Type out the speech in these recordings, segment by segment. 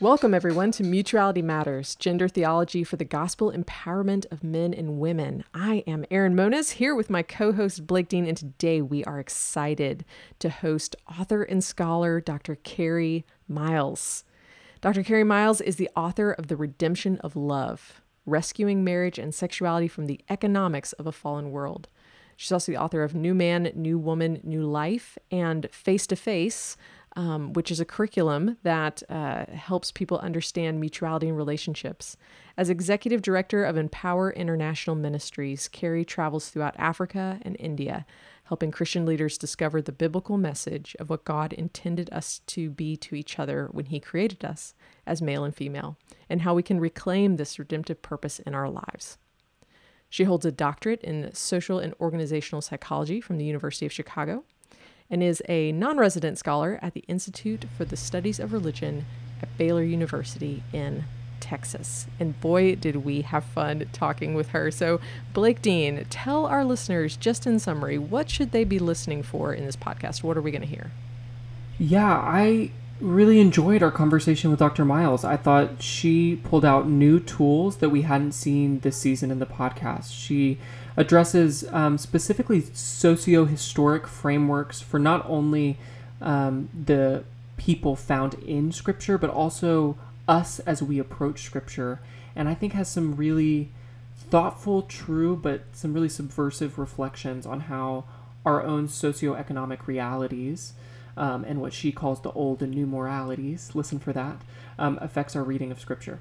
Welcome, everyone, to Mutuality Matters Gender Theology for the Gospel Empowerment of Men and Women. I am Erin Moniz here with my co host Blake Dean, and today we are excited to host author and scholar Dr. Carrie Miles. Dr. Carrie Miles is the author of The Redemption of Love Rescuing Marriage and Sexuality from the Economics of a Fallen World. She's also the author of New Man, New Woman, New Life, and Face to Face um, which is a curriculum that uh, helps people understand mutuality and relationships. As executive director of Empower International Ministries, Carrie travels throughout Africa and India, helping Christian leaders discover the biblical message of what God intended us to be to each other when He created us as male and female, and how we can reclaim this redemptive purpose in our lives. She holds a doctorate in social and organizational psychology from the University of Chicago and is a non resident scholar at the Institute for the Studies of Religion at Baylor University in Texas. And boy, did we have fun talking with her. So, Blake Dean, tell our listeners, just in summary, what should they be listening for in this podcast? What are we going to hear? Yeah, I really enjoyed our conversation with Dr. Miles. I thought she pulled out new tools that we hadn't seen this season in the podcast. She addresses um, specifically socio historic frameworks for not only um, the people found in Scripture, but also us as we approach Scripture. And I think has some really thoughtful, true, but some really subversive reflections on how our own socioeconomic realities um, and what she calls the old and new moralities, listen for that, um, affects our reading of Scripture.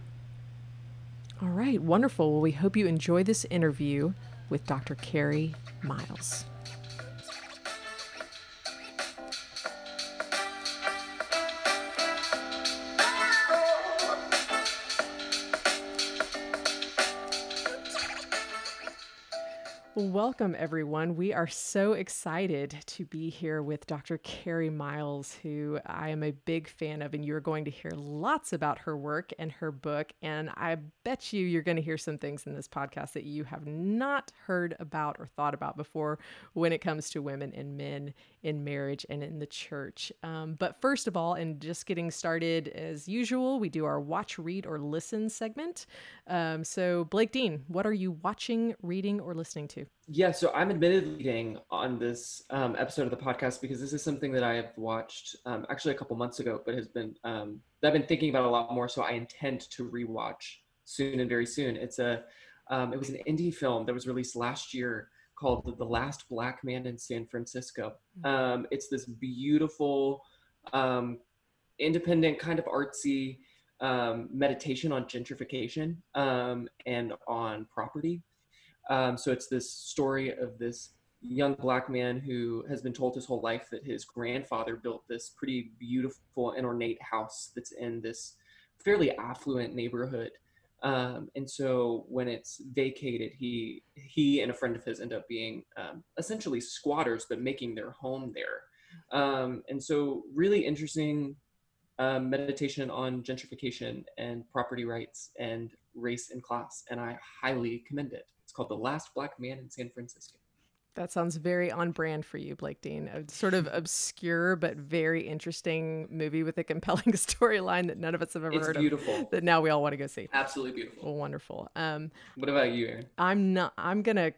All right, wonderful. Well, we hope you enjoy this interview with Dr. Carrie Miles. Welcome, everyone. We are so excited to be here with Dr. Carrie Miles, who I am a big fan of, and you're going to hear lots about her work and her book. And I bet you you're going to hear some things in this podcast that you have not heard about or thought about before when it comes to women and men in marriage and in the church. Um, but first of all, and just getting started as usual, we do our watch, read, or listen segment. Um, so, Blake Dean, what are you watching, reading, or listening to? Yeah, so I'm admitted leading on this um, episode of the podcast because this is something that I have watched um, actually a couple months ago, but has been um, I've been thinking about a lot more. So I intend to rewatch soon and very soon. It's a um, it was an indie film that was released last year called The Last Black Man in San Francisco. Mm-hmm. Um, it's this beautiful, um, independent, kind of artsy meditation on gentrification and on property um, so it's this story of this young black man who has been told his whole life that his grandfather built this pretty beautiful and ornate house that's in this fairly affluent neighborhood. Um, and so when it's vacated, he he and a friend of his end up being um, essentially squatters, but making their home there. Um, and so really interesting um, meditation on gentrification and property rights and race and class, and I highly commend it called The Last Black Man in San Francisco. That sounds very on brand for you, Blake Dean. A sort of obscure but very interesting movie with a compelling storyline that none of us have ever heard of. it's heard beautiful. of. That now we all want to go see. Absolutely beautiful. Wonderful. Um, what about you, Erin? I'm not. I'm gonna.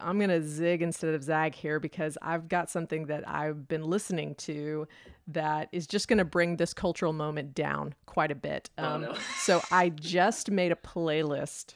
I'm gonna zig instead of zag here because I've got something that I've been listening to that is just gonna bring this cultural moment down quite a bit. Oh, um, oh, no. so I just made a playlist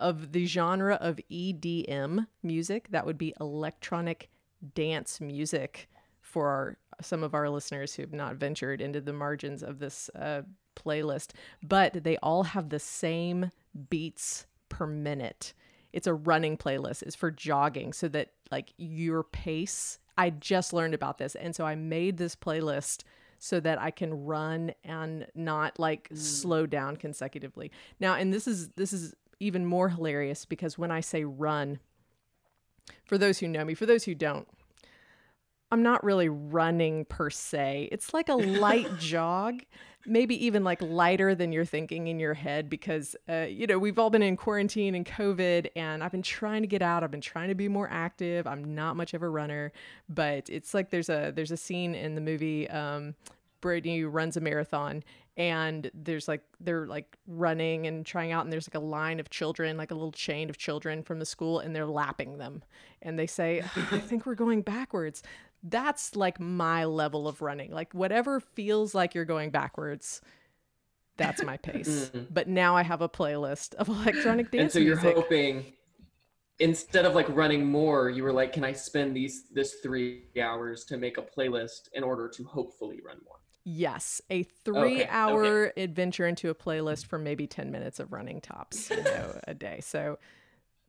of the genre of EDM music. That would be electronic dance music for our, some of our listeners who have not ventured into the margins of this uh, playlist. But they all have the same beats per minute. It's a running playlist. It's for jogging so that like your pace. I just learned about this. And so I made this playlist so that I can run and not like mm. slow down consecutively. Now, and this is this is even more hilarious because when I say run, for those who know me, for those who don't, I'm not really running per se. It's like a light jog, maybe even like lighter than you're thinking in your head because, uh, you know, we've all been in quarantine and COVID, and I've been trying to get out. I've been trying to be more active. I'm not much of a runner, but it's like there's a there's a scene in the movie um, Brittany runs a marathon and there's like they're like running and trying out and there's like a line of children like a little chain of children from the school and they're lapping them. And they say i think we're going backwards. That's like my level of running. Like whatever feels like you're going backwards that's my pace. Mm. but now i have a playlist of electronic dance and so you're music. hoping instead of like running more you were like can i spend these this three hours to make a playlist in order to hopefully run more Yes, a three-hour okay. adventure into a playlist for maybe ten minutes of running tops, you know, a day. So,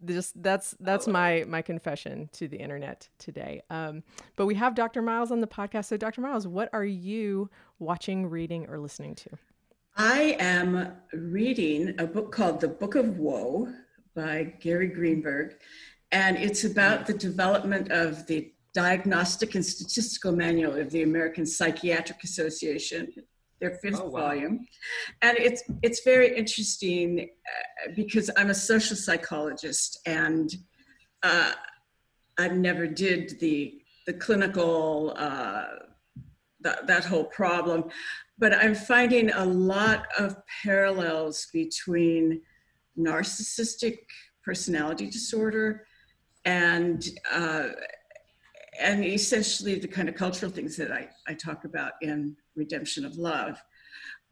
just that's that's my my confession to the internet today. Um, but we have Dr. Miles on the podcast. So, Dr. Miles, what are you watching, reading, or listening to? I am reading a book called The Book of Woe by Gary Greenberg, and it's about the development of the Diagnostic and Statistical Manual of the American Psychiatric Association, their fifth oh, wow. volume, and it's it's very interesting uh, because I'm a social psychologist and uh, I never did the the clinical uh, that that whole problem, but I'm finding a lot of parallels between narcissistic personality disorder and uh, and essentially the kind of cultural things that I, I talk about in Redemption of Love.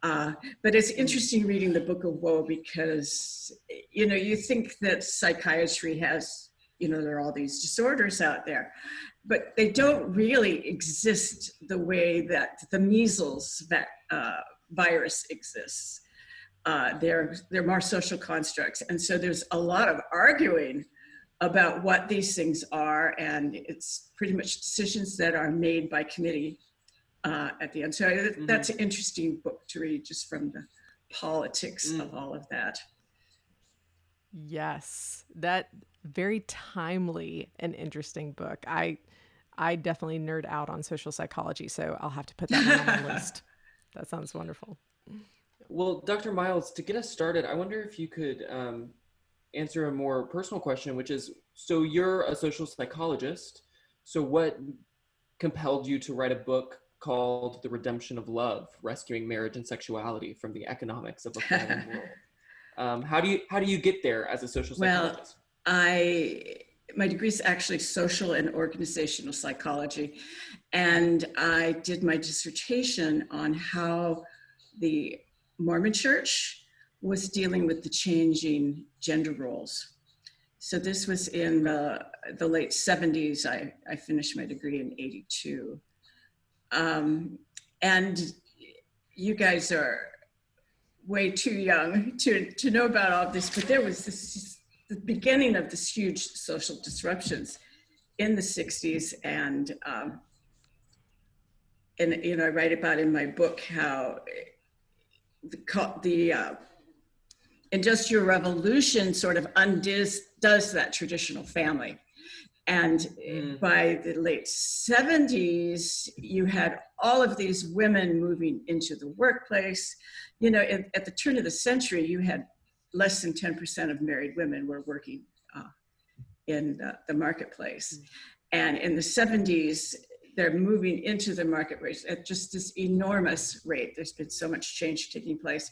Uh, but it's interesting reading the Book of Woe because, you know, you think that psychiatry has, you know, there are all these disorders out there, but they don't really exist the way that the measles that, uh, virus exists. Uh, they're, they're more social constructs. And so there's a lot of arguing about what these things are, and it's pretty much decisions that are made by committee uh, at the end. So mm-hmm. that's an interesting book to read, just from the politics mm. of all of that. Yes, that very timely and interesting book. I I definitely nerd out on social psychology, so I'll have to put that on my list. That sounds wonderful. Well, Dr. Miles, to get us started, I wonder if you could um, answer a more personal question, which is so you're a social psychologist. So, what compelled you to write a book called The Redemption of Love Rescuing Marriage and Sexuality from the Economics of a Fallen World? Um, how do you how do you get there as a social psychologist? Well, I my degree is actually social and organizational psychology, and I did my dissertation on how the Mormon Church was dealing with the changing gender roles. So this was in the, the late 70s. I, I finished my degree in 82. Um, and you guys are way too young to, to know about all this, but there was this, the beginning of this huge social disruptions in the 60s. And, um, and you know, I write about in my book how the, the uh, industrial revolution sort of undoes does that traditional family and mm. by the late 70s you had all of these women moving into the workplace you know at, at the turn of the century you had less than 10% of married women were working uh, in the, the marketplace mm. and in the 70s they're moving into the market rate at just this enormous rate. There's been so much change taking place.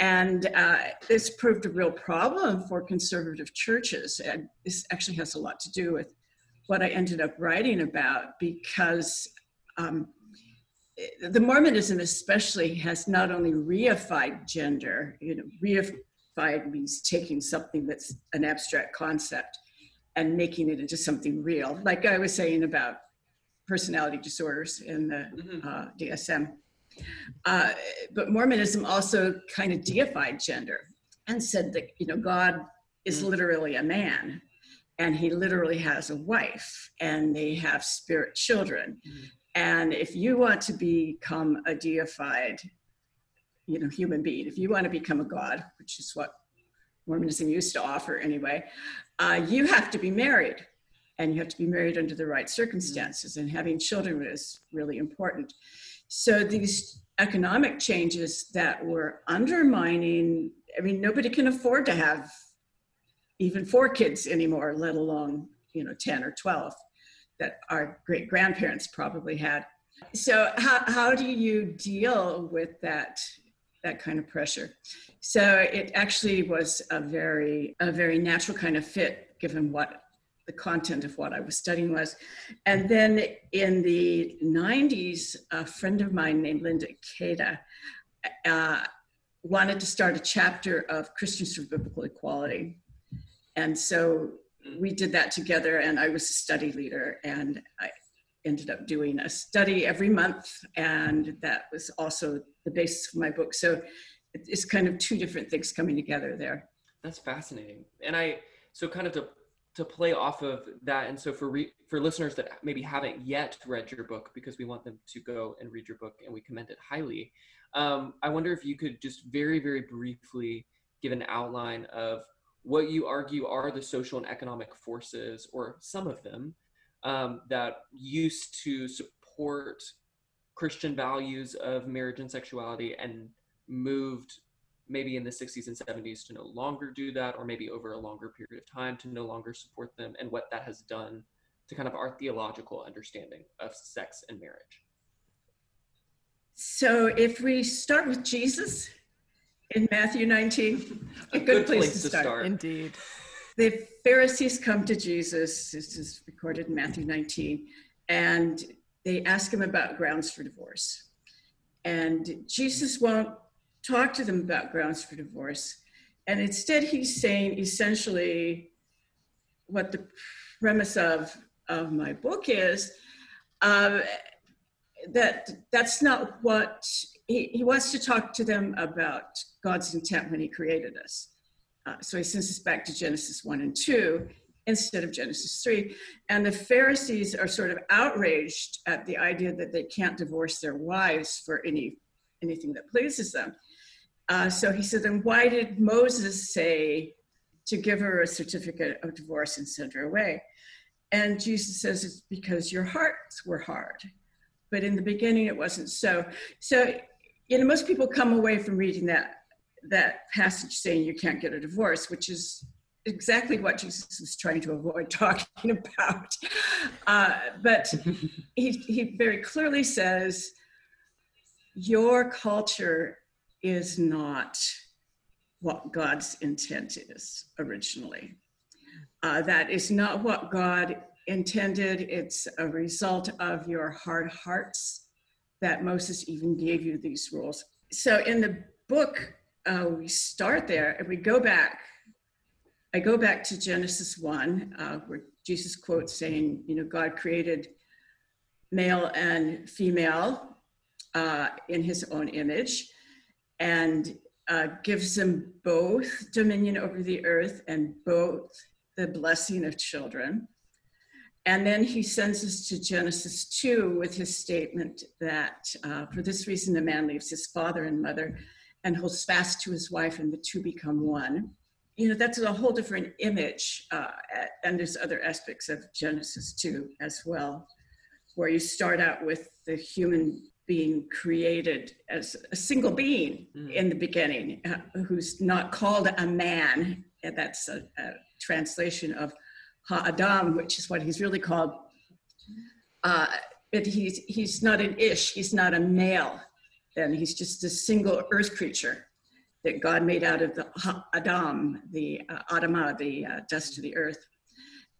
And uh, this proved a real problem for conservative churches. And this actually has a lot to do with what I ended up writing about because um, the Mormonism, especially, has not only reified gender, you know, reified means taking something that's an abstract concept and making it into something real. Like I was saying about personality disorders in the mm-hmm. uh, DSM. Uh, but Mormonism also kind of deified gender and said that you know God is mm-hmm. literally a man, and he literally has a wife, and they have spirit children. Mm-hmm. And if you want to become a deified, you know, human being, if you want to become a god, which is what Mormonism used to offer anyway, uh, you have to be married and you have to be married under the right circumstances and having children is really important so these economic changes that were undermining i mean nobody can afford to have even four kids anymore let alone you know 10 or 12 that our great grandparents probably had So how, how do you deal with that that kind of pressure? So it actually was a very a very natural kind of fit given what the content of what I was studying was. And then in the 90s, a friend of mine named Linda Ikeda uh, wanted to start a chapter of Christians for Biblical Equality. And so we did that together, and I was a study leader, and I ended up doing a study every month, and that was also the basis for my book. So it's kind of two different things coming together there. That's fascinating. And I, so kind of to to play off of that. And so for re, for listeners that maybe haven't yet read your book because we want them to go and read your book and we commend it highly um, i wonder if you could just very very briefly give an outline of what you argue are the social and economic forces or some of them um, that used to support christian values of marriage and sexuality and moved maybe in the 60s and 70s to no longer do that, or maybe over a longer period of time to no longer support them, and what that has done to kind of our theological understanding of sex and marriage. So, if we start with Jesus in Matthew 19, a, a good, good, place, place to, to start. start. Indeed. The Pharisees come to Jesus, this is recorded in Matthew 19, and they ask him about grounds for divorce. And Jesus won't talk to them about grounds for divorce. And instead, he's saying essentially what the premise of, of my book is uh, that that's not what he, he wants to talk to them about God's intent when he created us. Uh, so he sends us back to Genesis 1 and 2 instead of Genesis 3. And the Pharisees are sort of outraged at the idea that they can't divorce their wives for any anything that pleases them. Uh, so he said, then why did Moses say to give her a certificate of divorce and send her away? And Jesus says, it's because your hearts were hard. But in the beginning, it wasn't so. So, you know, most people come away from reading that that passage saying you can't get a divorce, which is exactly what Jesus was trying to avoid talking about. Uh, but he, he very clearly says, Your culture is not what God's intent is originally. Uh, that is not what God intended. It's a result of your hard hearts that Moses even gave you these rules. So in the book, uh, we start there and we go back. I go back to Genesis 1, uh, where Jesus quotes saying, you know, God created male and female uh, in his own image and uh, gives them both dominion over the earth and both the blessing of children. And then he sends us to Genesis 2 with his statement that uh, for this reason, a man leaves his father and mother and holds fast to his wife, and the two become one. You know, that's a whole different image. Uh, and there's other aspects of Genesis 2 as well, where you start out with the human being created as a single being mm. in the beginning, uh, who's not called a man. That's a, a translation of Ha-Adam, which is what he's really called. Uh, but he's, he's not an ish, he's not a male. Then he's just a single earth creature that God made out of the Adam, the uh, Adamah, the uh, dust of the earth.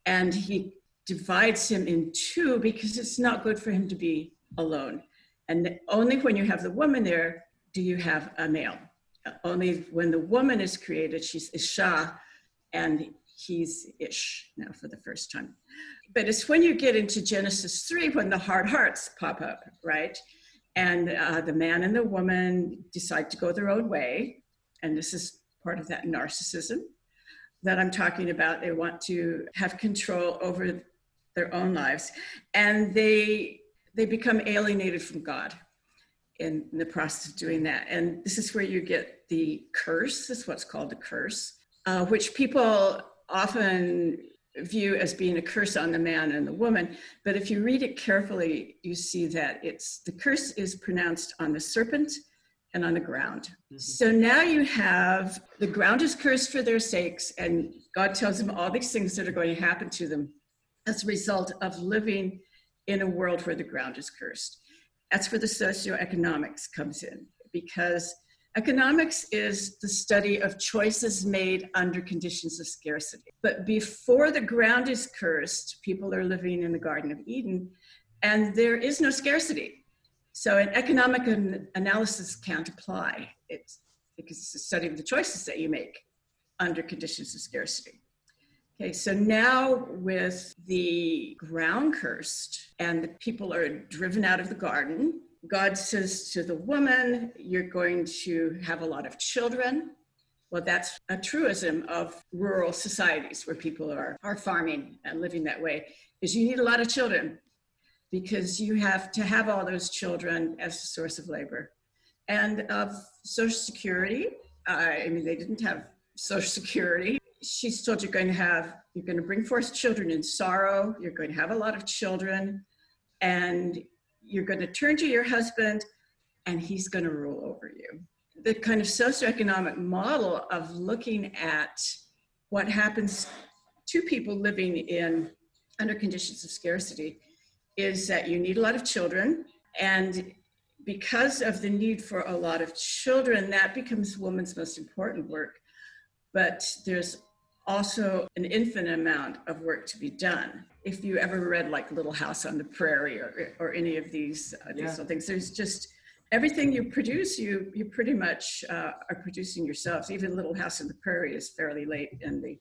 And he divides him in two because it's not good for him to be alone. And only when you have the woman there do you have a male. Only when the woman is created, she's Isha, and he's Ish now for the first time. But it's when you get into Genesis 3 when the hard hearts pop up, right? And uh, the man and the woman decide to go their own way. And this is part of that narcissism that I'm talking about. They want to have control over their own lives. And they they become alienated from God in, the process of doing that. And this is where you get the curse, this is what's called the curse, uh, which people often view as being a curse on the man and the woman. But if you read it carefully, you see that it's the curse is pronounced on the serpent and on the ground. Mm-hmm. So now you have the ground is cursed for their sakes, and God tells them all these things that are going to happen to them as a result of living in a world where the ground is cursed. That's where the socioeconomics comes in because economics is the study of choices made under conditions of scarcity. But before the ground is cursed, people are living in the Garden of Eden and there is no scarcity. So an economic an- analysis can't apply. It's because it's a study of the choices that you make under conditions of scarcity. Okay, so now with the ground cursed and the people are driven out of the garden, God says to the woman, You're going to have a lot of children. Well, that's a truism of rural societies where people are, are farming and living that way, is you need a lot of children because you have to have all those children as a source of labor. And of Social Security, I mean, they didn't have Social Security she's told you're going to have you're going to bring forth children in sorrow you're going to have a lot of children and you're going to turn to your husband and he's going to rule over you. The kind of socioeconomic model of looking at what happens to people living in under conditions of scarcity is that you need a lot of children and because of the need for a lot of children that becomes woman's most important work. But there's also an infinite amount of work to be done. If you ever read like Little House on the Prairie or, or any of these, uh, these yeah. things, there's just everything you produce, you you pretty much uh, are producing yourselves. Even Little House on the Prairie is fairly late in the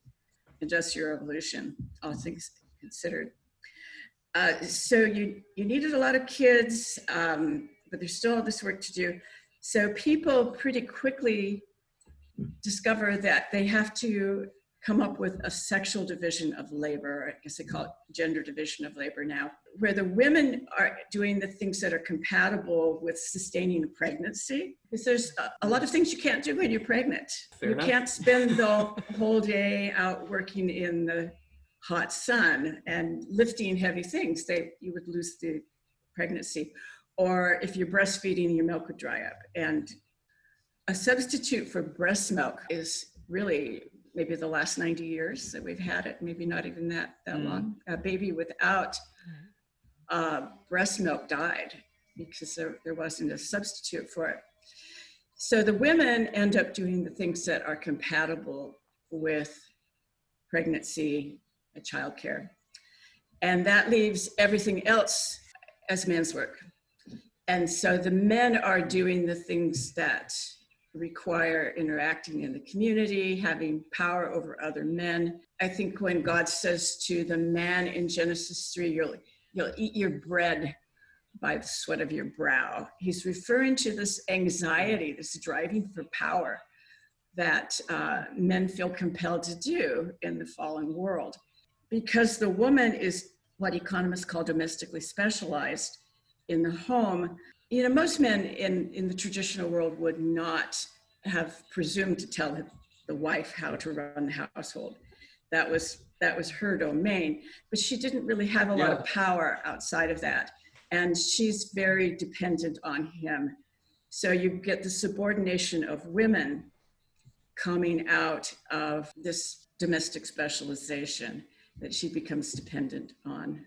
industrial revolution, all things considered. Uh, so you you needed a lot of kids, um, but there's still all this work to do. So people pretty quickly discover that they have to come up with a sexual division of labor. I guess they call it gender division of labor now, where the women are doing the things that are compatible with sustaining a pregnancy. Because there's a, a lot of things you can't do when you're pregnant. Fair you enough. can't spend the whole day out working in the hot sun and lifting heavy things. They you would lose the pregnancy. Or if you're breastfeeding, your milk would dry up. And a substitute for breast milk is really maybe the last 90 years that we've had it, maybe not even that, that mm. long. A baby without uh, breast milk died because there, there wasn't a substitute for it. So the women end up doing the things that are compatible with pregnancy and childcare. And that leaves everything else as men's work. And so the men are doing the things that require interacting in the community, having power over other men. I think when God says to the man in Genesis 3, you'll, you'll eat your bread by the sweat of your brow, he's referring to this anxiety, this driving for power that uh, men feel compelled to do in the fallen world. Because the woman is what economists call domestically specialized in the home, you know, most men in, in the traditional world would not have presumed to tell the wife how to run the household. That was that was her domain, but she didn't really have a yeah. lot of power outside of that, and she's very dependent on him. So you get the subordination of women coming out of this domestic specialization that she becomes dependent on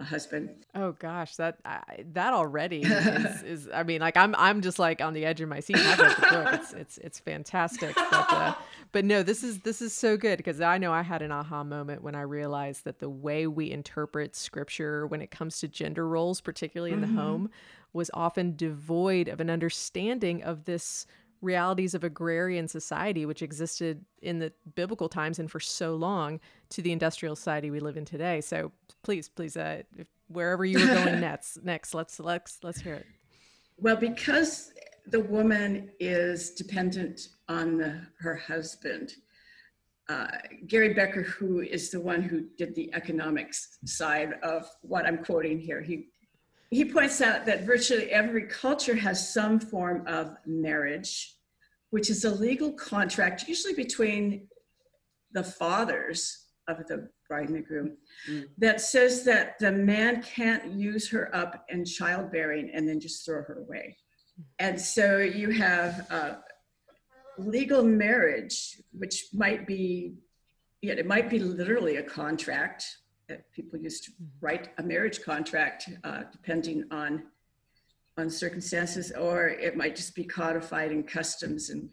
a husband. Oh gosh, that I, that already is, is, I mean, like I'm I'm just like on the edge of my seat. I've the book. It's it's it's fantastic. But uh, but no, this is this is so good because I know I had an aha moment when I realized that the way we interpret scripture when it comes to gender roles, particularly in mm-hmm. the home, was often devoid of an understanding of this realities of agrarian society, which existed in the biblical times and for so long, to the industrial society we live in today. So please, please, uh, if, wherever you were going next, next, let's let's let's hear it. Well, because the woman is dependent on the, her husband. Uh, Gary Becker, who is the one who did the economics side of what I'm quoting here, he he points out that virtually every culture has some form of marriage, which is a legal contract, usually between the fathers of the bride and the groom, mm. that says that the man can't use her up in childbearing and then just throw her away. And so you have uh, legal marriage, which might be, yeah, it might be literally a contract people used to write a marriage contract uh, depending on on circumstances, or it might just be codified in customs and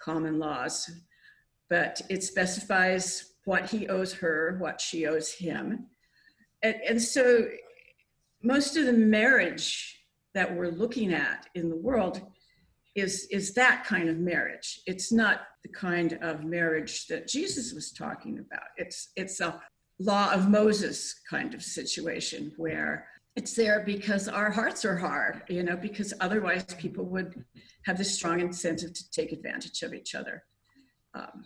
common laws. But it specifies what he owes her, what she owes him. And, and so most of the marriage that we're looking at in the world is, is that kind of marriage. It's not the kind of marriage that Jesus was talking about. It's, it's a law of Moses kind of situation where it's there because our hearts are hard, you know, because otherwise people would have this strong incentive to take advantage of each other. Um,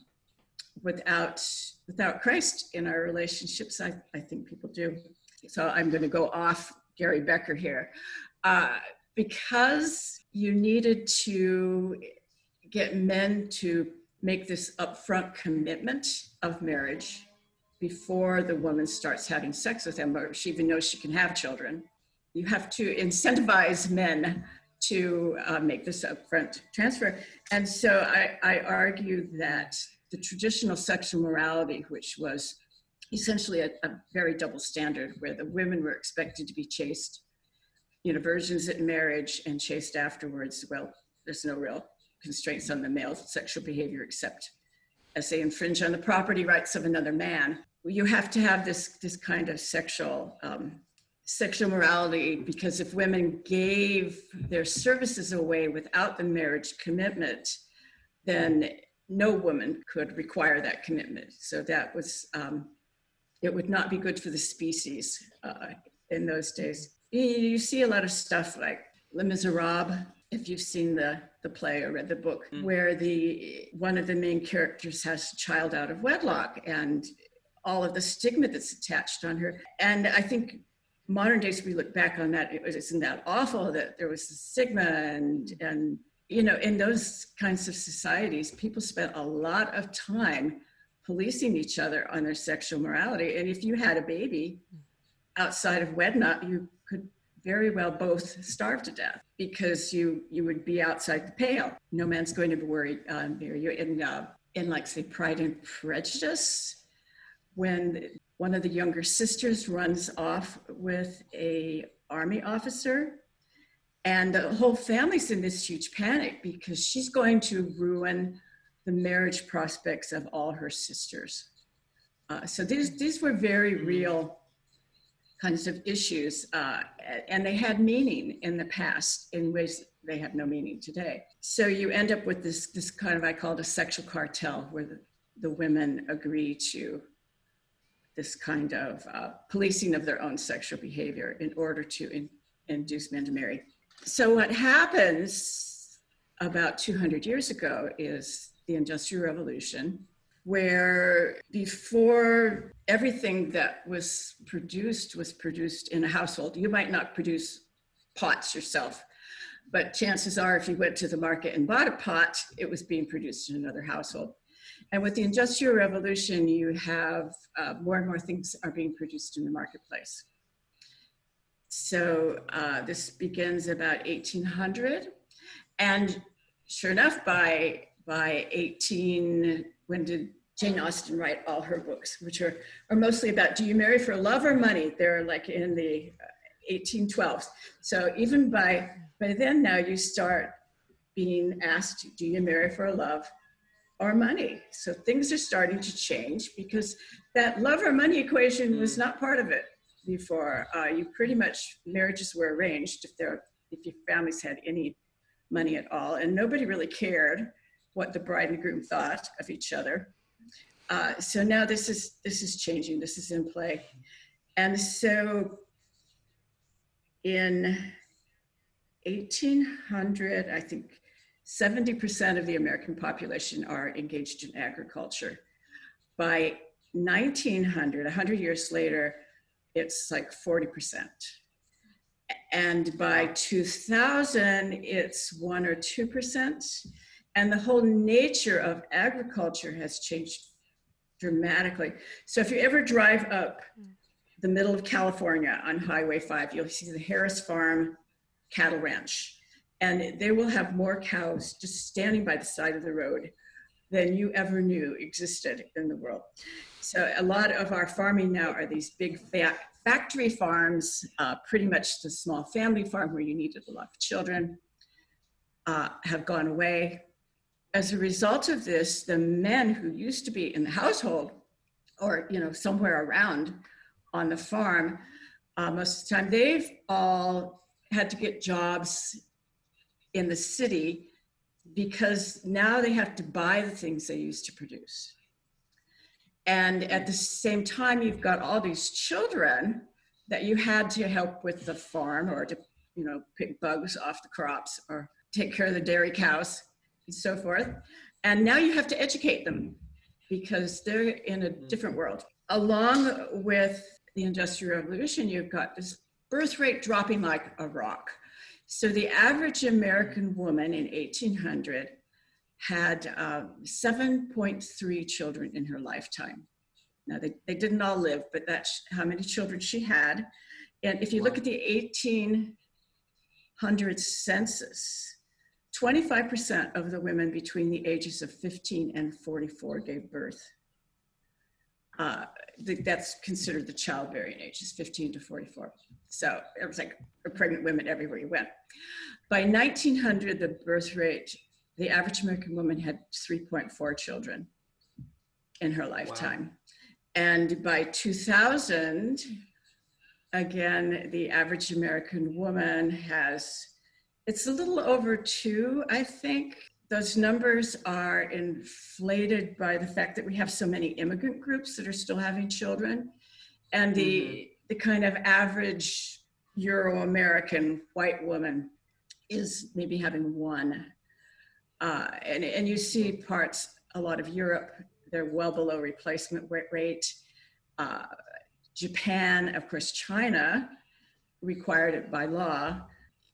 without without Christ in our relationships, I, I think people do. So I'm going to go off Gary Becker here. Uh, because you needed to get men to make this upfront commitment of marriage before the woman starts having sex with him, or she even knows she can have children. You have to incentivize men to uh, make this upfront transfer. And so I, I argue that the traditional sexual morality, which was essentially a, a, very double standard where the women were expected to be chaste, you know, virgins at marriage and chaste afterwards. Well, there's no real constraints on the male sexual behavior except as they infringe on the property rights of another man you have to have this this kind of sexual um, sexual morality because if women gave their services away without the marriage commitment, then no woman could require that commitment. So that was um, it would not be good for the species uh, in those days. You, you see a lot of stuff like Les Miserables if you've seen the the play or read the book mm. where the one of the main characters has a child out of wedlock and all of the stigma that's attached on her. And I think modern days we look back on that, isn't that awful that there was the stigma and, and, you know, in those kinds of societies, people spent a lot of time policing each other on their sexual morality. And if you had a baby outside of wedlock, you could very well both starve to death because you you would be outside the pale. No man's going to be worried uh, near you. In uh, in like say Pride and Prejudice, when one of the younger sisters runs off with a army officer. And the whole family's in this huge panic because she's going to ruin the marriage prospects of all her sisters. Uh, so these these were very real kinds of issues uh, and they had meaning in the past in ways they have no meaning today. So you end up with this this kind of i call it a sexual cartel where the, the women agree to this kind of uh, policing of their own sexual behavior in order to in, induce men to marry. So, what happens about 200 years ago is the Industrial Revolution, where before everything that was produced was produced in a household, you might not produce pots yourself. But chances are, if you went to the market and bought a pot, it was being produced in another household. And with the Industrial Revolution, you have uh, more and more things are being produced in the marketplace. So uh, this begins about 1800. And sure enough, by, by 18, when did Jane Austen write all her books, which are, are mostly about do you marry for love or money? They're like in the 1812s. Uh, so even by, by then now you start being asked, do you marry for love or money. So things are starting to change because that love or money equation was not part of it before. Uh, you pretty much marriages were arranged if there if your families had any money at all, and nobody really cared what the bride and groom thought of each other. Uh, so now this is this is changing. This is in play, and so in 1800, I think 70% of the American population are engaged in agriculture. By 1900, 100 years later, it's like 40%. And by 2000, it's 1 or 2%. And the whole nature of agriculture has changed dramatically. So if you ever drive up the middle of California on Highway 5, you'll see the Harris Farm Cattle Ranch and they will have more cows just standing by the side of the road than you ever knew existed in the world. So a lot of our farming now are these big fa- factory farms, uh, pretty much the small family farm where you needed a lot of children, uh, have gone away. As a result of this, the men who used to be in the household or you know somewhere around on the farm uh, most of the time they've all had to get jobs in the city because now they have to buy the things they used to produce. And at the same time you've got all these children that you had to help with the farm or to you know pick bugs off the crops or take care of the dairy cows and so forth. And now you have to educate them because they're in a mm-hmm. different world. Along with the industrial revolution you've got this birth rate dropping like a rock so the average american woman in 1800 had uh, 7.3 children in her lifetime. Now, they, they didn't all live, but that's how many children she had. And if you look at the 1800 census, 25% of the women between the ages of 15 and 44 gave birth. Uh, that's considered the childbearing age, is 15 to 44. So it was like pregnant women everywhere you went. By 1900, the birth rate the average American woman had 3.4 children in her lifetime. Wow. And by 2000, again, the average American woman has, it's a little over two, I think. Those numbers are inflated by the fact that we have so many immigrant groups that are still having children. And the, mm-hmm. The kind of average Euro American white woman is maybe having one uh, and, and you see parts, a lot of Europe, they're well below replacement rate. Uh, Japan, of course, China required it by law.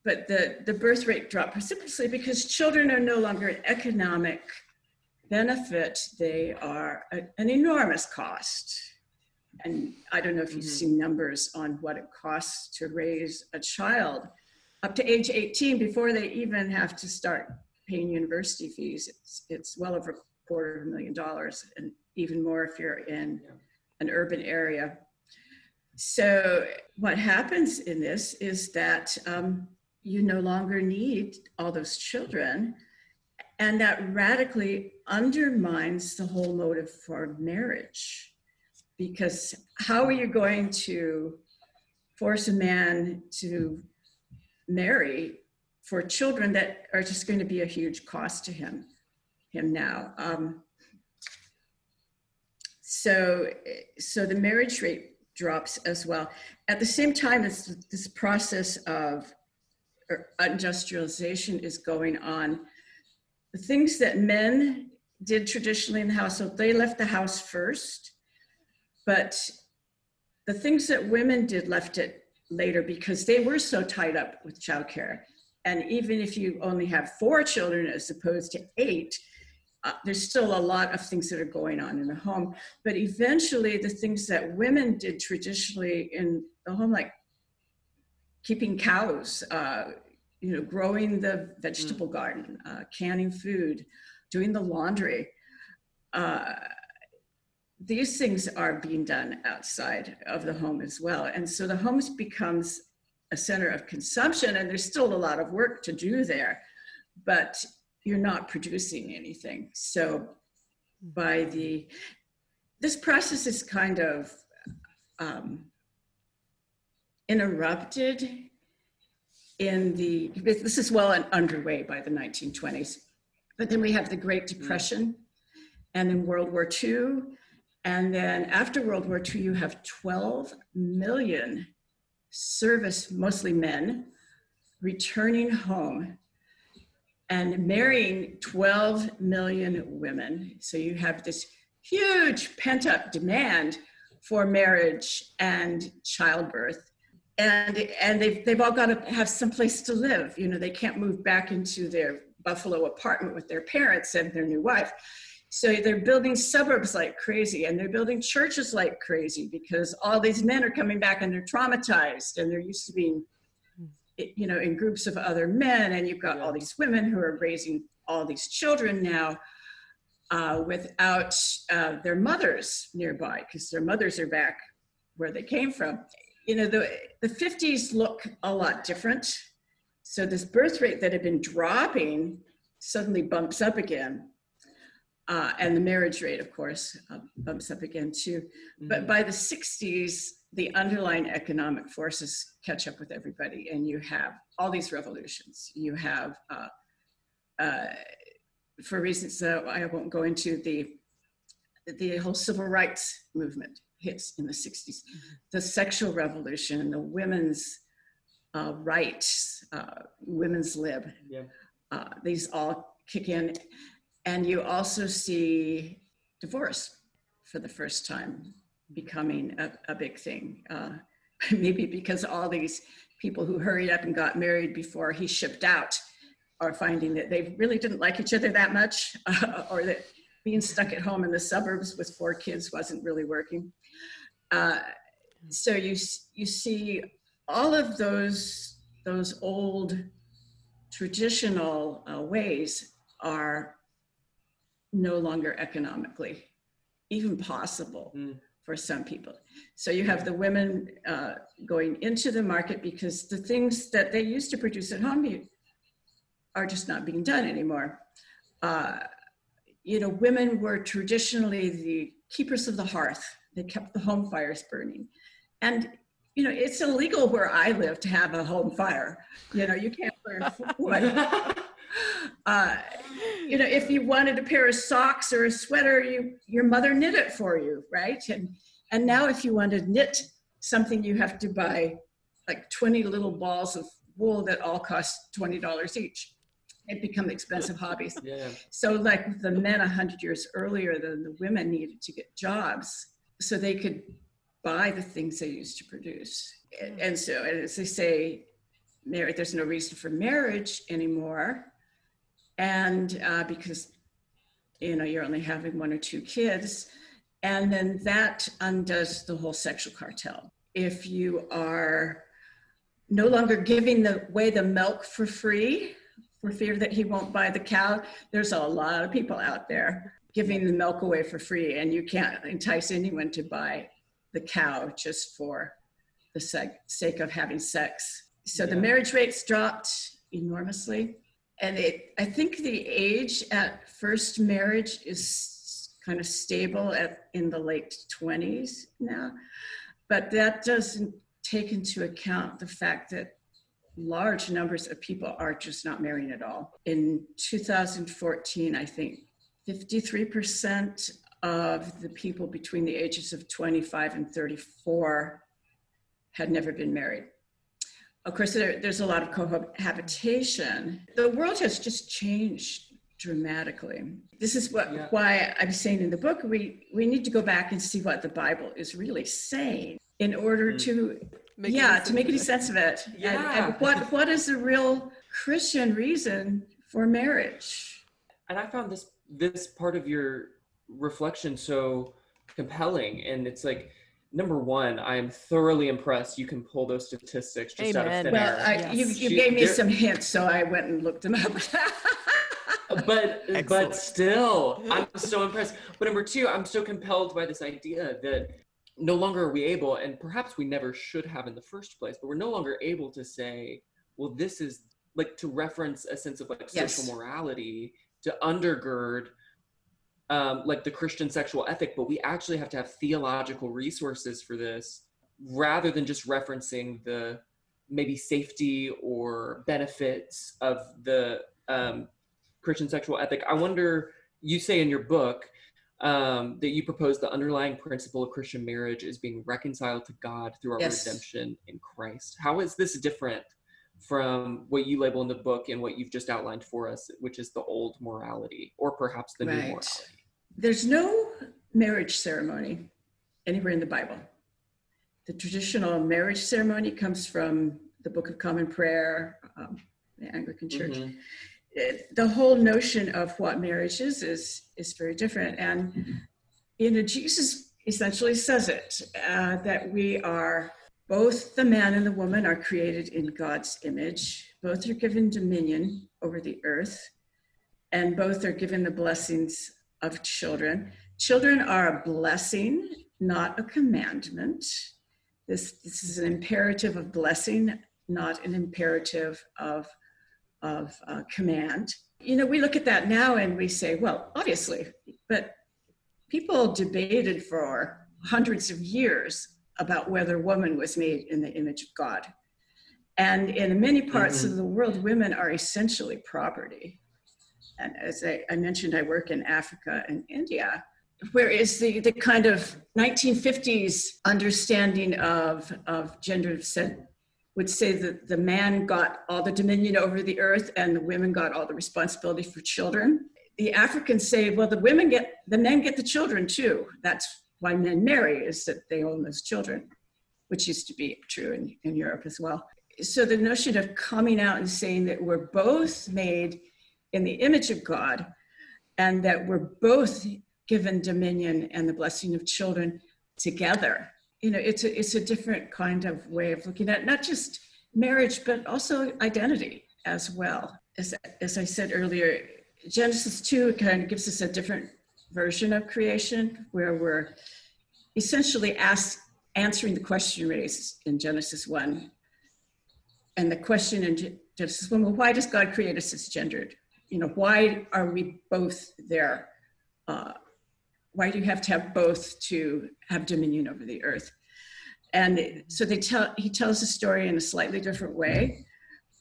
But the, the birth rate dropped precipitously because children are no longer an economic benefit, they are a, an enormous cost. And I don't know if you've mm-hmm. seen numbers on what it costs to raise a child up to age 18 before they even have to start paying university fees, it's, it's well over a quarter of a million dollars, and even more if you're in an urban area. So, what happens in this is that um, you no longer need all those children, and that radically undermines the whole motive for marriage. Because how are you going to force a man to marry for children that are just going to be a huge cost to him him now? Um, so so the marriage rate drops as well. At the same time this this process of industrialization is going on the things that men did traditionally in the household they left the house first but the things that women did left it later because they were so tied up with childcare and even if you only have four children as opposed to eight, uh, there's still a lot of things that are going on in the home. But eventually, the things that women did traditionally in the home, like keeping cows, uh, you know, growing the vegetable mm. garden, uh, canning food, doing the laundry. These things are being done outside of the home as well. And so the home becomes a center of consumption and there's still a lot of work to do there but you're not producing anything. So by the this process is kind of um, interrupted in the this is well and underway by the 1920s but then we have the great depression and then world war ii and then after world war ii you have 12 million service, mostly men, returning home and marrying 12 million women. So you have this huge pent up demand for marriage and childbirth. And, and they've, they've all got to have some place to live. You know, they can't move back into their Buffalo apartment with their parents and their new wife. So they're building suburbs like crazy and they're building churches like crazy because all these men are coming back and they're traumatized and they're used to being, you know, in groups of other men. And you've got all these women who are raising all these children now. uh, without uh, their mothers nearby because their mothers are back where they came from. You know, the, the 50s look a lot different. So this birth rate that had been dropping suddenly bumps up again. Uh, and the marriage rate, of course, uh, bumps up again too. Mm-hmm. But by the 60s, the underlying economic forces catch up with everybody, and you have all these revolutions. You have, uh, uh for reasons that I won't go into, the the whole civil rights movement hits in the 60s, mm-hmm. the sexual revolution, the women's uh, rights, uh, women's lib. Yeah. these all kick in and you also see divorce for the first time becoming a, a big thing. Uh, maybe because all these people who hurried up and got married before he shipped out are finding that they really didn't like each other that much, uh, or that being stuck at home in the suburbs with four kids wasn't really working. Uh, so you you see all of those those old traditional uh, ways are no longer economically even possible mm. for some people. So you have the women uh, going into the market because the things that they used to produce at home are just not being done anymore. Uh, you know, women were traditionally the keepers of the hearth. They kept the home fires burning. And, you know, it's illegal where I live to have a home fire. You know, you can't burn wood. uh, you know, if you wanted a pair of socks or a sweater, you your mother knit it for you, right? And and now if you want to knit something, you have to buy like 20 little balls of wool that all cost $20 each. It become expensive hobbies. Yeah. So like the men a hundred years earlier, than the women needed to get jobs so they could buy the things they used to produce. Mm. And so and as they say, there's no reason for marriage anymore and uh, because you know you're only having one or two kids and then that undoes the whole sexual cartel. If you are no longer giving the way the milk for free for fear that he won't buy the cow there's a lot of people out there giving the milk away for free and you can't entice anyone to buy the cow just for the sake of having sex. So yeah. the marriage rates dropped enormously and it, I think the age at first marriage is kind of stable at in the late 20s now, but that doesn't take into account the fact that large numbers of people are just not marrying at all. In 2014, I think 53% of the people between the ages of 25 and 34 had never been married of course, there, there's a lot of cohabitation. The world has just changed dramatically. This is what yeah. why I'm saying in the book we we need to go back and see what the Bible is really saying in order mm. to make yeah to make any sense of it. Yeah. And, and what what is the real Christian reason for marriage? And I found this this part of your reflection so compelling, and it's like number one, I am thoroughly impressed. You can pull those statistics just Amen. out of thin well, air. I, yes. you, you she, gave me some hints, so I went and looked them up. but Excellent. but still, I'm so impressed. But number two, I'm so compelled by this idea that no longer are we able, and perhaps we never should have in the first place, but we're no longer able to say, well, this is like to reference a sense of like yes. social morality to undergird um, like the Christian sexual ethic, but we actually have to have theological resources for this rather than just referencing the maybe safety or benefits of the um, Christian sexual ethic. I wonder, you say in your book um, that you propose the underlying principle of Christian marriage is being reconciled to God through our yes. redemption in Christ. How is this different from what you label in the book and what you've just outlined for us, which is the old morality or perhaps the right. new morality? There's no marriage ceremony anywhere in the Bible. The traditional marriage ceremony comes from the Book of Common Prayer, um, the Anglican Church. Mm-hmm. It, the whole notion of what marriage is is is very different, and you know Jesus essentially says it uh, that we are both the man and the woman are created in God's image. Both are given dominion over the earth, and both are given the blessings of children. Children are a blessing, not a commandment. This, this is an imperative of blessing, not an imperative of, of uh, command. You know, we look at that now and we say, well, obviously, but people debated for hundreds of years about whether woman was made in the image of God. And in many parts mm-hmm. of the world, women are essentially property. And as I, I, mentioned, I work in Africa and India, whereas the, the kind of 1950s understanding of, of gender said, would say that the man got all the dominion over the earth and the women got all the responsibility for children. The Africans say, well, the women get, the men get the children too. That's why men marry, is that they own those children, which used to be true in, in Europe as well so the notion of coming out and saying that we're both made in the image of God and that we're both given dominion and the blessing of children together. You know it's a it's a different kind of way of looking at not just marriage but also identity as well. As as i said earlier genesis 2 kind of gives us a different version of creation where we're essentially ask, answering the question raised in genesis 1 and the question in Genesis 1, well, why does God create us cisgendered? You know, why are we both there? Uh, why do you have to have both to have dominion over the earth? And so they tell he tells the story in a slightly different way,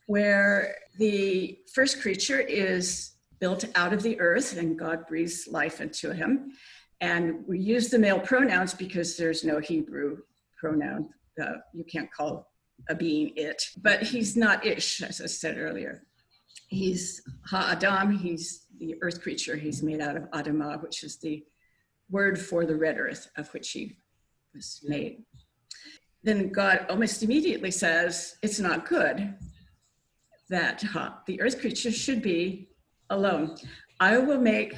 where the first creature is built out of the earth and God breathes life into him. And we use the male pronouns because there's no Hebrew pronoun. Uh, you can't call a being it, but he's not ish, as I said earlier. He's Ha-Adam, he's the earth creature. He's made out of Adamah, which is the word for the red earth of which he was made. Then God almost immediately says, It's not good that ha, the earth creature should be alone. I will make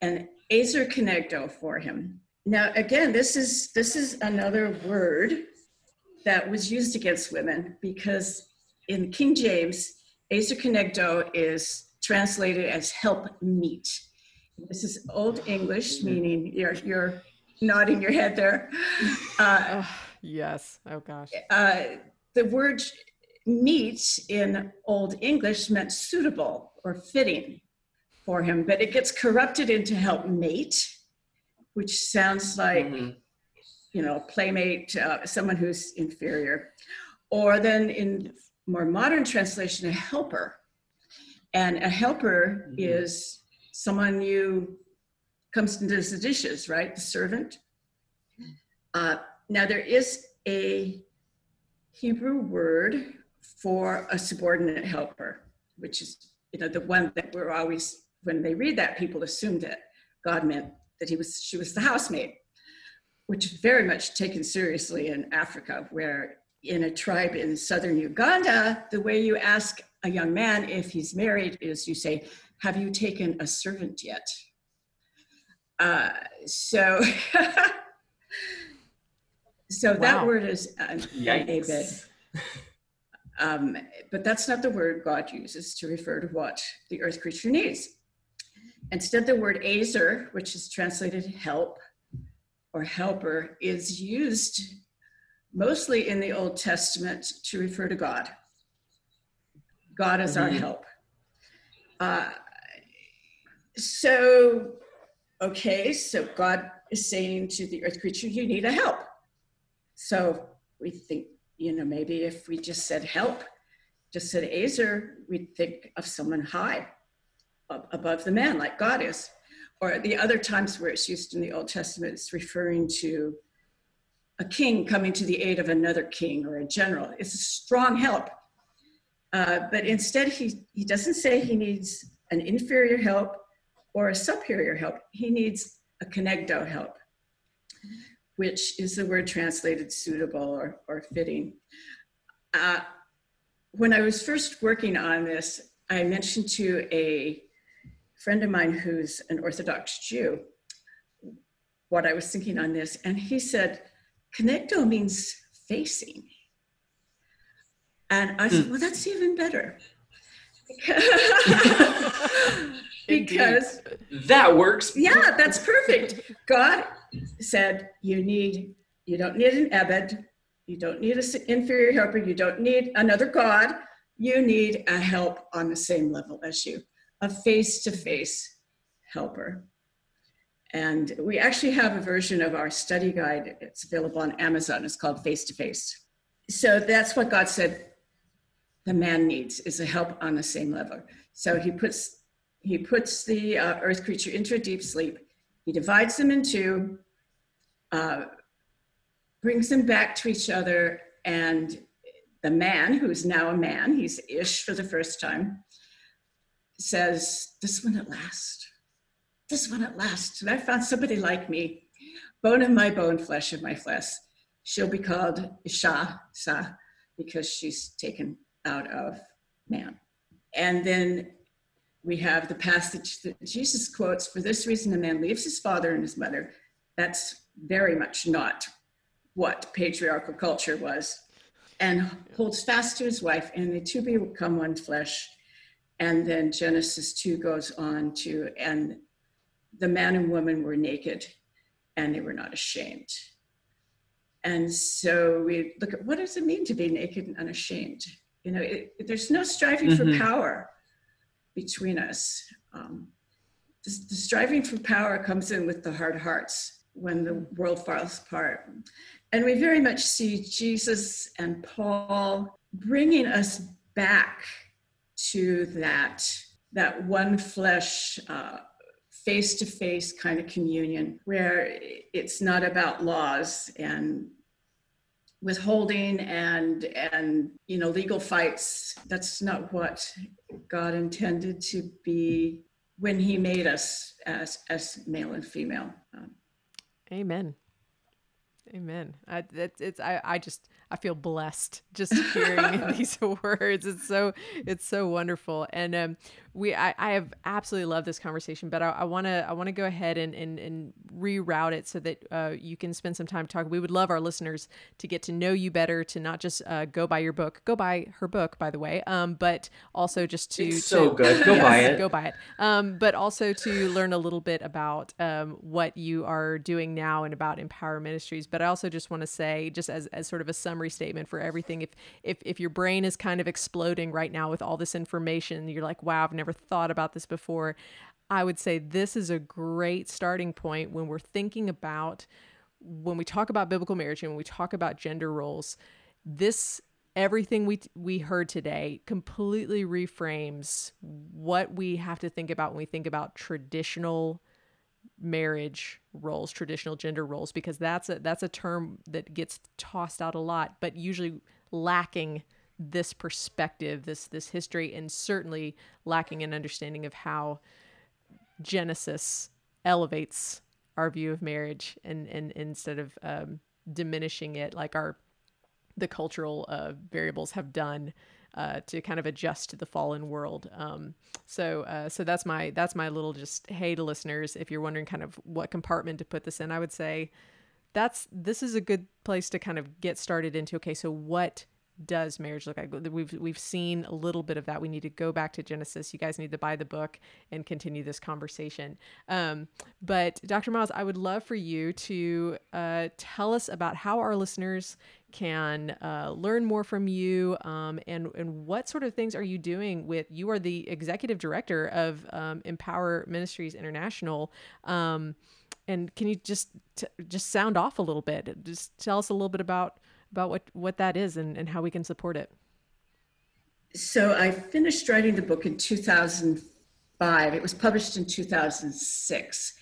an Ezer Kenegdo for him. Now, again, this is this is another word that was used against women because in King James, Kenegdo is translated as help meet. This is Old English, mm-hmm. meaning you're, you're nodding your head there. Uh, oh, yes. Oh, gosh. Uh, the word meet in Old English meant suitable or fitting for him, but it gets corrupted into help mate, which sounds like mm-hmm you know, playmate, uh, someone who's inferior. Or then in more modern translation, a helper. And a helper mm-hmm. is someone you comes and does the dishes, right? The servant. Uh, now there is a Hebrew word for a subordinate helper, which is you know the one that we're always when they read that people assume that God meant that he was she was the housemaid which is very much taken seriously in Africa, where in a tribe in southern Uganda, the way you ask a young man if he's married is you say, Have you taken a servant yet? Uh, so, so wow. that word is uh, Abed. Um, but that's not the word God uses to refer to what the earth creature needs. Instead, the word Ezer, which is translated help, or helper is used mostly in the Old Testament to refer to God. God is mm-hmm. our help. Uh, so, okay, so God is saying to the earth creature, you need a help. So we think, you know, maybe if we just said help, just said Azer, we'd think of someone high above the man, like God is or the other times where it's used in the Old Testament, it's referring to a king coming to the aid of another king or a general. It's a strong help. Uh, but instead, he, he doesn't say he needs an inferior help or a superior help. He needs a kenegdo help, which is the word translated suitable or, or fitting. Uh, when I was first working on this, I mentioned to a friend of mine who's an Orthodox Jew what I was thinking on this, and he said, Kenegdo means facing. And I said, mm. well, that's even better. because that works. Yeah, that's perfect. God said you need you don't need an Ebed, you don't need an inferior helper, you don't need another God. You need a help on the same level as you, a face-to-face helper. And we actually have a version of our study guide. It's available on Amazon. It's called Face to Face. So that's what God said the man needs is a help on the same level. So he puts he puts the uh, earth creature into a deep sleep. He divides them in two, uh, brings them back to each other, and the man, who's now a man, he's Ish for the first time, says, "This one at last, this one at last." And I found somebody like me, bone of my bone, flesh of my flesh. She'll be called Isha, Sa, because she's taken out of man. And then we have the passage that Jesus quotes For this reason, a man leaves his father and his mother. That's very much not what patriarchal culture was. And holds fast to his wife, and the two become one flesh. And then Genesis 2 goes on to, and the man and woman were naked and they were not ashamed. And so we look at what does it mean to be naked and unashamed? You know, it, there's no striving mm-hmm. for power between us. Um, the, the striving for power comes in with the hard hearts when the world falls apart. And we very much see Jesus and Paul bringing us back to that, that one flesh, face to face kind of communion where it's not about laws and withholding and and you know legal fights. That's not what god intended to be when he made us as as male and female. Um, amen. Amen. I, it's, it's I, I just I feel blessed just hearing these words. It's so it's so wonderful, and um, we I, I have absolutely loved this conversation. But I want to I want to go ahead and, and and reroute it so that uh, you can spend some time talking. We would love our listeners to get to know you better, to not just uh, go buy your book, go buy her book, by the way, um, but also just to so good. Go yes, buy it. Go buy it. Um, but also to learn a little bit about um, what you are doing now and about Empower Ministries. But I also just want to say, just as as sort of a summary summary statement for everything. If if if your brain is kind of exploding right now with all this information, you're like, "Wow, I've never thought about this before." I would say this is a great starting point when we're thinking about when we talk about biblical marriage and when we talk about gender roles. This everything we we heard today completely reframes what we have to think about when we think about traditional marriage roles, traditional gender roles, because that's a that's a term that gets tossed out a lot, but usually lacking this perspective, this this history, and certainly lacking an understanding of how Genesis elevates our view of marriage and, and instead of um, diminishing it like our the cultural uh, variables have done uh, to kind of adjust to the fallen world. Um, so uh, so that's my that's my little just hey to listeners. If you're wondering kind of what compartment to put this in, I would say that's this is a good place to kind of get started into. Okay, so what does marriage look like? We've we've seen a little bit of that. We need to go back to Genesis. You guys need to buy the book and continue this conversation. Um, but Dr. Miles, I would love for you to uh, tell us about how our listeners can uh, learn more from you um, and and what sort of things are you doing with you are the executive director of um, empower ministries international um, and can you just t- just sound off a little bit? Just tell us a little bit about about what what that is and, and how we can support it. So i finished writing the book in 2005 it was published in 2006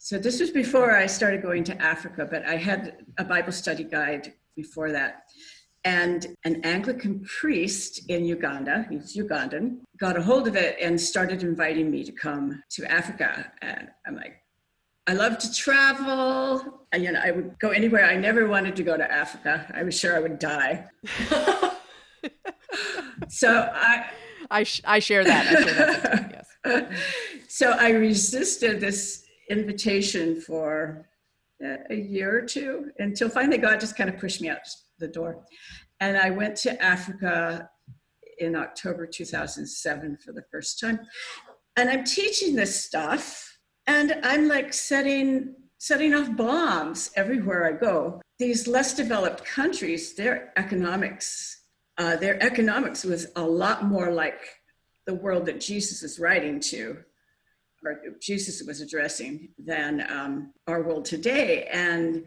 so this was before I started going to Africa, but I had a Bible study guide before that. And an Anglican priest in Uganda, he's Ugandan, got a hold of it and started inviting me to come to Africa. And I'm like, I love to travel. And, you know, I would go anywhere. I never wanted to go to Africa. I was sure I would die. so I, I, sh- I share that. I share that yes. so I resisted this invitation for a year or two until finally God just kind of pushed me out the door. And I went to Africa in October 2007 for the first time. and I'm teaching this stuff, and I'm like setting setting off bombs everywhere I go. These less developed countries, their economics, uh, their economics was a lot more like the world that Jesus is writing to, or Jesus was addressing, than um, our world today. And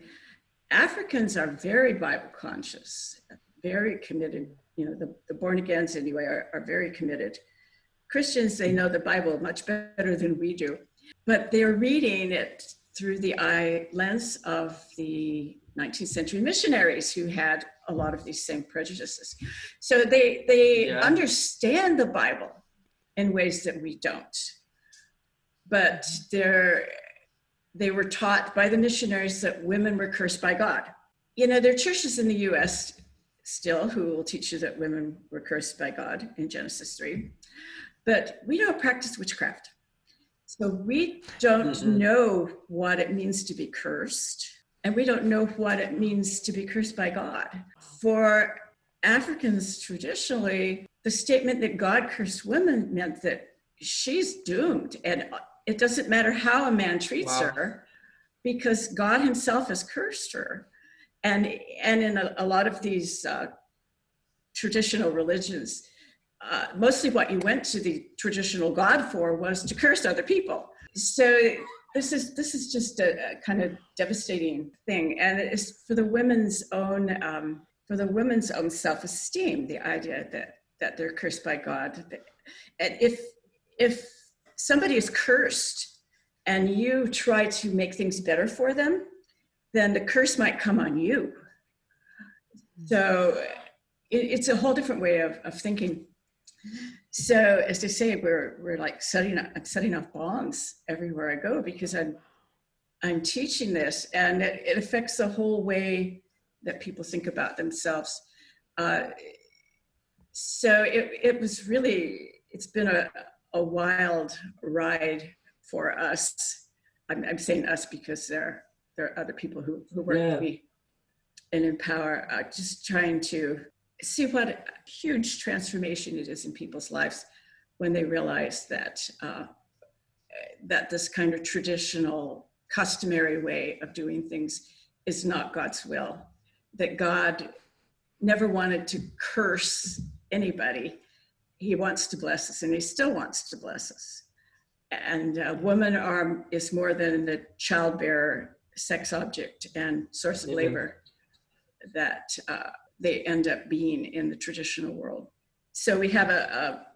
Africans are very Bible conscious, very committed. You know, the, the born agains anyway are, are very committed. Christians, they know the Bible much better than we do, but they're reading it through the eye lens of the 19th century missionaries who had a lot of these same prejudices. So they they yeah. understand the Bible in ways that we don't. But they're they were taught by the missionaries that women were cursed by God. You know, there are churches in the US still who will teach you that women were cursed by God in Genesis 3. But we don't practice witchcraft. So we don't mm-hmm. know what it means to be cursed, and we don't know what it means to be cursed by God. For Africans, traditionally, the statement that God cursed women meant that she's doomed, and it doesn't matter how a man treats wow. her, because God Himself has cursed her. And and in a, a lot of these uh, traditional religions, uh, mostly what you went to the traditional God for was to curse other people. So this is this is just a, a kind of devastating thing, and it's for the women's own um, for the women's own self-esteem. The idea that that they're cursed by God, and if if somebody is cursed and you try to make things better for them, then the curse might come on you. So it, it's a whole different way of, of thinking. So as I say, we're we're like setting up, I'm setting off bombs everywhere I go because I'm I'm teaching this, and it, it affects the whole way that people think about themselves. Uh, so it it was really it's been a a wild ride for us. I'm, I'm saying us because there there are other people who who work yeah. with me and empower, uh, just trying to see what a huge transformation it is in people's lives when they realize that uh, that this kind of traditional customary way of doing things is not God's will that God never wanted to curse anybody he wants to bless us and he still wants to bless us and a woman are is more than the childbearer sex object and source of mm-hmm. labor that uh, they end up being in the traditional world. So we have a, a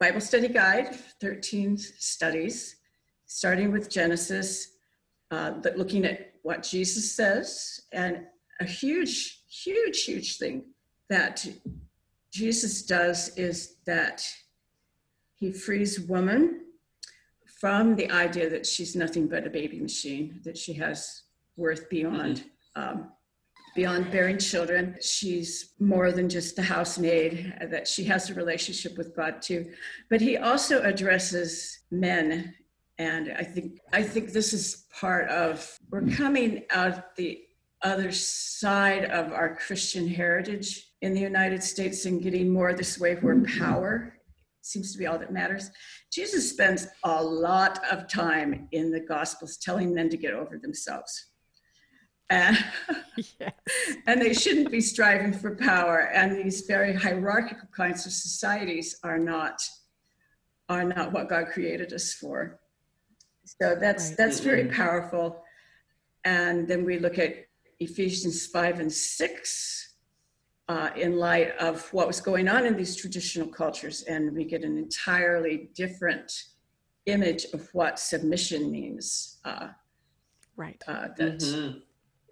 Bible study guide, 13 studies, starting with Genesis, uh, but looking at what Jesus says, and a huge, huge, huge thing that Jesus does is that he frees woman from the idea that she's nothing but a baby machine, that she has worth beyond um, beyond bearing children. She's more than just a housemaid, that she has a relationship with God too. But he also addresses men. And I think I think this is part of we're coming out the other side of our Christian heritage in the United States and getting more of this way where power seems to be all that matters. Jesus spends a lot of time in the Gospels telling men to get over themselves and, yes. and they shouldn't be striving for power and these very hierarchical kinds of societies are not are not what god created us for so that's right. that's very powerful and then we look at ephesians 5 and 6 uh, in light of what was going on in these traditional cultures and we get an entirely different image of what submission means uh, right. uh, that mm-hmm.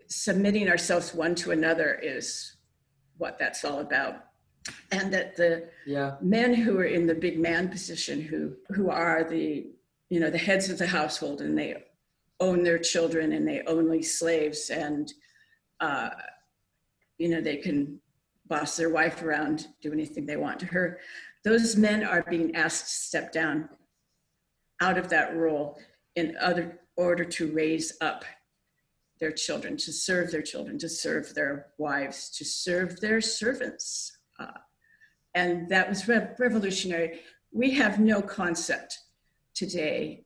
submitting ourselves one to another is what that's all about. And that the yeah. men who are in the big man position who who are the you know the heads of the household and they own their children and they only slaves and uh, you know they can boss their wife around do anything they want to her those men are being asked to step down out of that role in other order to raise up their children, to serve their children, to serve their wives, to serve their servants. Uh, and that was re- revolutionary. We have no concept today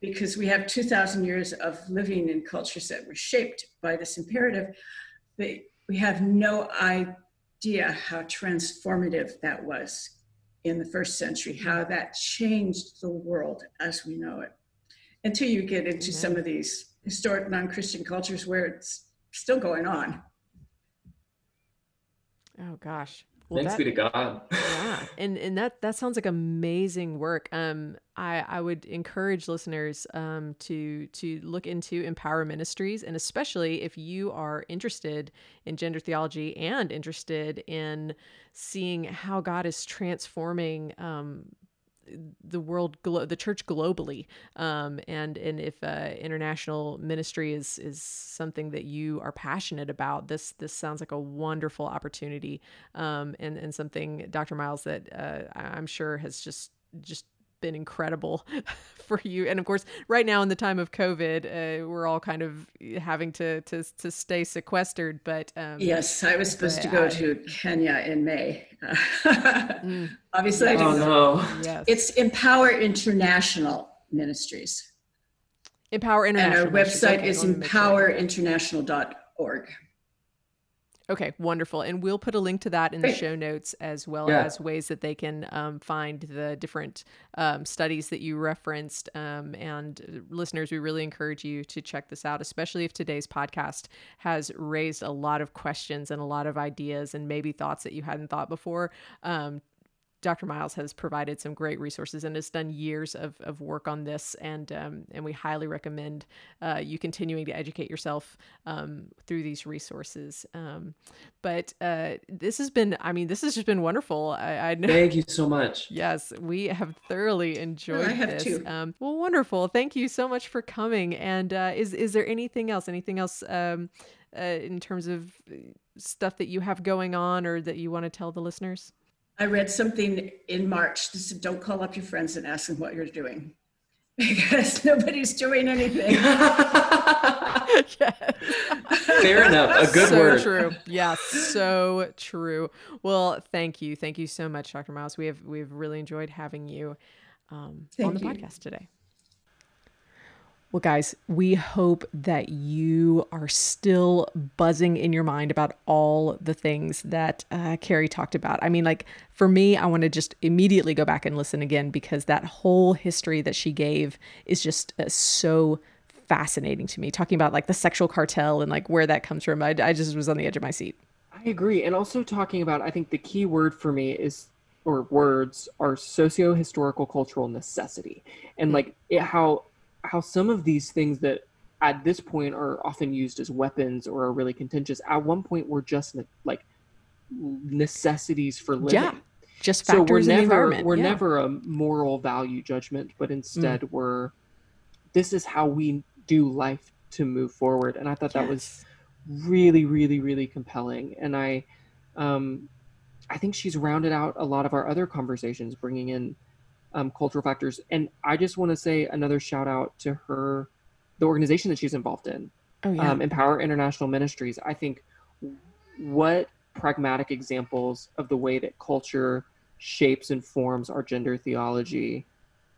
because we have 2,000 years of living in cultures that were shaped by this imperative, but we have no idea how transformative that was in the first century, how that changed the world as we know it. Until you get into some of these historic non Christian cultures where it's still going on. Oh, gosh. Well, Thanks that, be to God. yeah, and and that that sounds like amazing work. Um, I I would encourage listeners um to to look into Empower Ministries, and especially if you are interested in gender theology and interested in seeing how God is transforming um the world, glo- the church globally, um, and and if uh, international ministry is is something that you are passionate about, this this sounds like a wonderful opportunity, um, and and something, Dr. Miles, that uh, I'm sure has just just been incredible for you. And of course, right now in the time of COVID, uh, we're all kind of having to to to stay sequestered. But um, yes, I was supposed to go I, to Kenya in May. mm, Obviously, I oh no. Yes. It's Empower International Ministries. Empower International. And our website okay, is empowerinternational.org. Okay, wonderful. And we'll put a link to that in the show notes as well yeah. as ways that they can um, find the different um, studies that you referenced. Um, and uh, listeners, we really encourage you to check this out, especially if today's podcast has raised a lot of questions and a lot of ideas and maybe thoughts that you hadn't thought before. Dr. Miles has provided some great resources and has done years of, of work on this, and um, and we highly recommend uh, you continuing to educate yourself um, through these resources. Um, but uh, this has been, I mean, this has just been wonderful. I, I know, Thank you so much. Yes, we have thoroughly enjoyed I have this. Too. Um, well, wonderful. Thank you so much for coming. And uh, is is there anything else? Anything else? Um, uh, in terms of stuff that you have going on or that you want to tell the listeners? I read something in March that said, don't call up your friends and ask them what you're doing because nobody's doing anything. yes. Fair enough. A good so word. true. Yeah, so true. Well, thank you. Thank you so much, Dr. Miles. We have we've really enjoyed having you um, on the you. podcast today. Well, guys, we hope that you are still buzzing in your mind about all the things that uh, Carrie talked about. I mean, like for me, I want to just immediately go back and listen again because that whole history that she gave is just uh, so fascinating to me. Talking about like the sexual cartel and like where that comes from. I, I just was on the edge of my seat. I agree. And also talking about, I think the key word for me is or words are socio-historical cultural necessity and like it, how how some of these things that at this point are often used as weapons or are really contentious at one point were just like necessities for living. Yeah, just factors so we're in never, the environment. We're yeah. never a moral value judgment, but instead mm. we're this is how we do life to move forward. And I thought yes. that was really, really, really compelling. And I, um, I think she's rounded out a lot of our other conversations, bringing in um, cultural factors. And I just want to say another shout out to her, the organization that she's involved in, oh, yeah. um, Empower International Ministries. I think what pragmatic examples of the way that culture shapes and forms our gender theology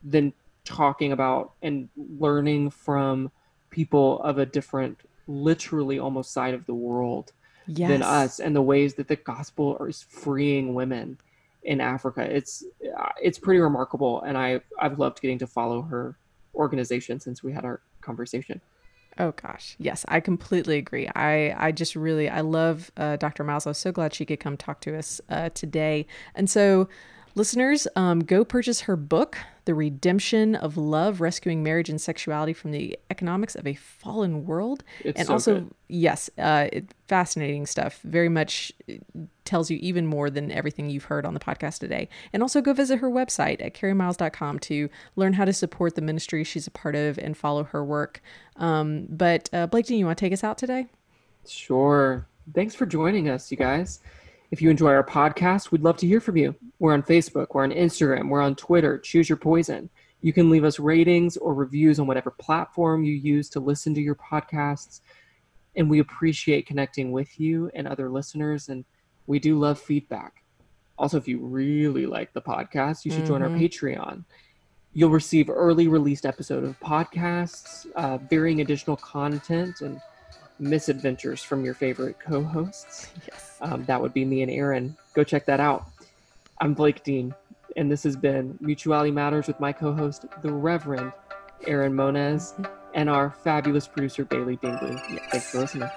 than talking about and learning from people of a different literally almost side of the world yes. than us and the ways that the gospel is freeing women in Africa. It's uh, it's pretty remarkable, and I I've loved getting to follow her organization since we had our conversation. Oh gosh, yes, I completely agree. I I just really I love uh, Dr. Miles. I was so glad she could come talk to us uh, today, and so Listeners, um, go purchase her book, The Redemption of Love Rescuing Marriage and Sexuality from the Economics of a Fallen World. It's and so also, good. yes, uh, it, fascinating stuff. Very much uh, tells you even more than everything you've heard on the podcast today. And also, go visit her website at carriemiles.com to learn how to support the ministry she's a part of and follow her work. Um, but, uh, Blake, do you want to take us out today? Sure. Thanks for joining us, you guys. If you enjoy our podcast, we'd love to hear from you. We're on Facebook, we're on Instagram, we're on Twitter. Choose your poison. You can leave us ratings or reviews on whatever platform you use to listen to your podcasts. And we appreciate connecting with you and other listeners. And we do love feedback. Also, if you really like the podcast, you should mm-hmm. join our mm-hmm. Patreon. You'll receive early released episode of podcasts, uh, varying additional content, and misadventures from your favorite co-hosts. Yes. Um, that would be me and Aaron. Go check that out. I'm Blake Dean, and this has been Mutuality Matters with my co-host, the Reverend Aaron Moniz, and our fabulous producer Bailey Bingley. Thanks for listening.